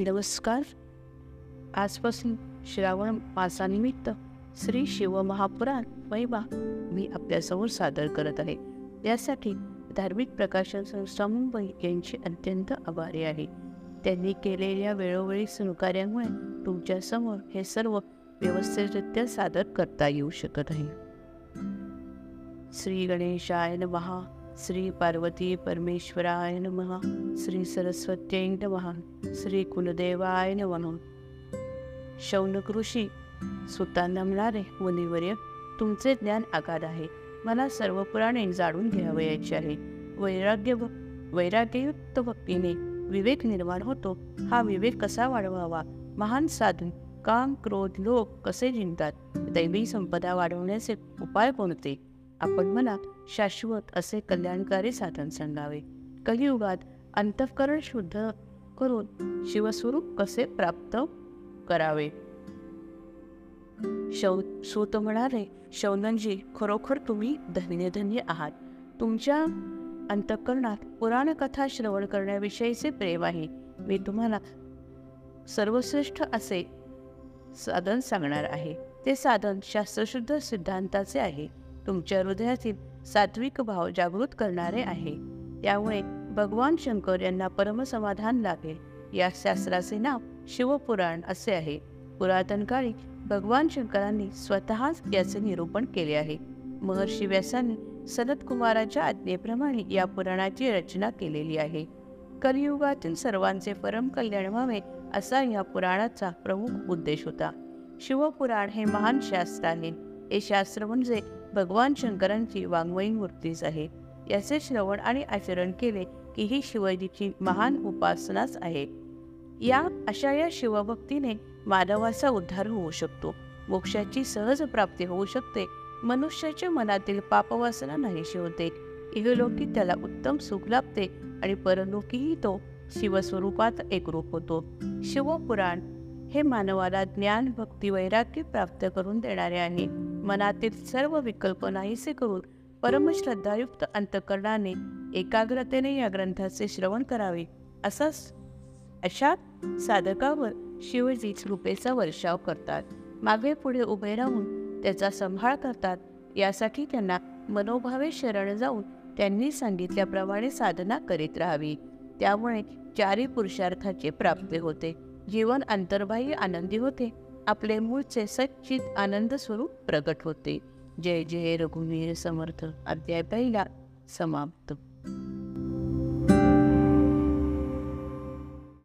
नमस्कार आजपासून श्रावण मासानिमित्त श्री शिव महापुराण महिमा मी आपल्यासमोर सादर करत आहे. यासाठी धार्मिक प्रकाशन संस्था मुंबई यांची अत्यंत आभारी आहे. त्यांनी केलेल्या वेळोवेळी सहकार्यामुळे तुमच्यासमोर हे सर्व व्यवस्थितरित्या सादर करता येऊ शकत आहे. श्री गणेशाय नमः. श्री पार्वती परमेश्वराय नमः श्री सरस्वत्यै नमः श्री कुलदेवाय नमः। शौनक ऋषी सुतांना म्हणाले मुनिवर्य तुमचे ज्ञान आकार आहे. मला सर्व पुराणे जाणून घ्यावयाचे आहे. वैराग्य व वैराग्ययुक्त भक्तीने विवेक निर्माण होतो. हा विवेक कसा वाढवावा? महान साधन काम क्रोध लोक कसे जिंकतात? दैवी संपदा वाढवण्याचे उपाय कोणते? आपण मला शाश्वत असे कल्याणकारी साधन सांगावे. कलियुगात अंतःकरण शुद्ध करून शिवस्वरूप कसे प्राप्त करावे? शौ सूत म्हणाले शौनंजी खरोखर तुम्ही धन्य धन्य आहात. तुमच्या अंतःकरणात पुराण कथा श्रवण करण्याविषयीचे प्रेम आहे. मी तुम्हाला सर्वश्रेष्ठ असे साधन सांगणार आहे. ते साधन शास्त्रशुद्ध सिद्धांताचे आहे. तुमच्या हृदयातील सात्विक भाव जागृत करणारे आहे. त्यामुळे भगवान शंकर यांना परमसमाधान लागेल या शास्त्राचे नाव शिवपुराण असे आहे. पुरातन काळी भगवान शंकरांनी स्वतःच याचे निरूपण केले आहे. महर्षी व्यासांनी सनत कुमाराच्या आज्ञेप्रमाणे या पुराणाची रचना केलेली आहे. कलियुगातील सर्वांचे परम कल्याण व्हावे असा या पुराणाचा प्रमुख उद्देश होता. शिवपुराण हे महान शास्त्र आहे. हे शास्त्र म्हणजे भगवान शंकरांची वाङ्मयी मूर्तीच आहे. याचे श्रवण आणि आचरण केले की ही शिवजीची महान उपासनाच आहे. या अशा या शिवभक्तीने मानवाचा उद्धार होऊ शकतो. मोक्षाची सहज प्राप्ती होऊ शकते. मनुष्याच्या मनातील पापवासना नाहीशी होते इहलोकी त्याला उत्तम सुख लाभते आणि परलोकीही तो शिवस्वरूपात एकरूप होतो. शिवपुराण हे मानवाला ज्ञान भक्ती वैराग्य प्राप्त करून देणारे आहे. मनातील सर्व विकल्प नाहीसे करून परमश्रद्धायुक्त अंतकरणाने एकाग्रतेने या ग्रंथाचे श्रवण करावे. असाच अशा साधकावर शिवजी रूपेचा वर्षाव करतात. मागे पुढे उभे राहून त्याचा संभाळ करतात. यासाठी त्यांना मनोभावे शरण जाऊन त्यांनी सांगितल्याप्रमाणे साधना करीत राहावी. त्यामुळे चारी पुरुषार्थाचे प्राप्ती होते. जीवन अंतर्बाह्य आनंदी होते. आपले मूळचे सच्चित आनंद स्वरूप प्रगट होते. जय जय रघुवीर समर्थ. अध्याय पहिला समाप्त.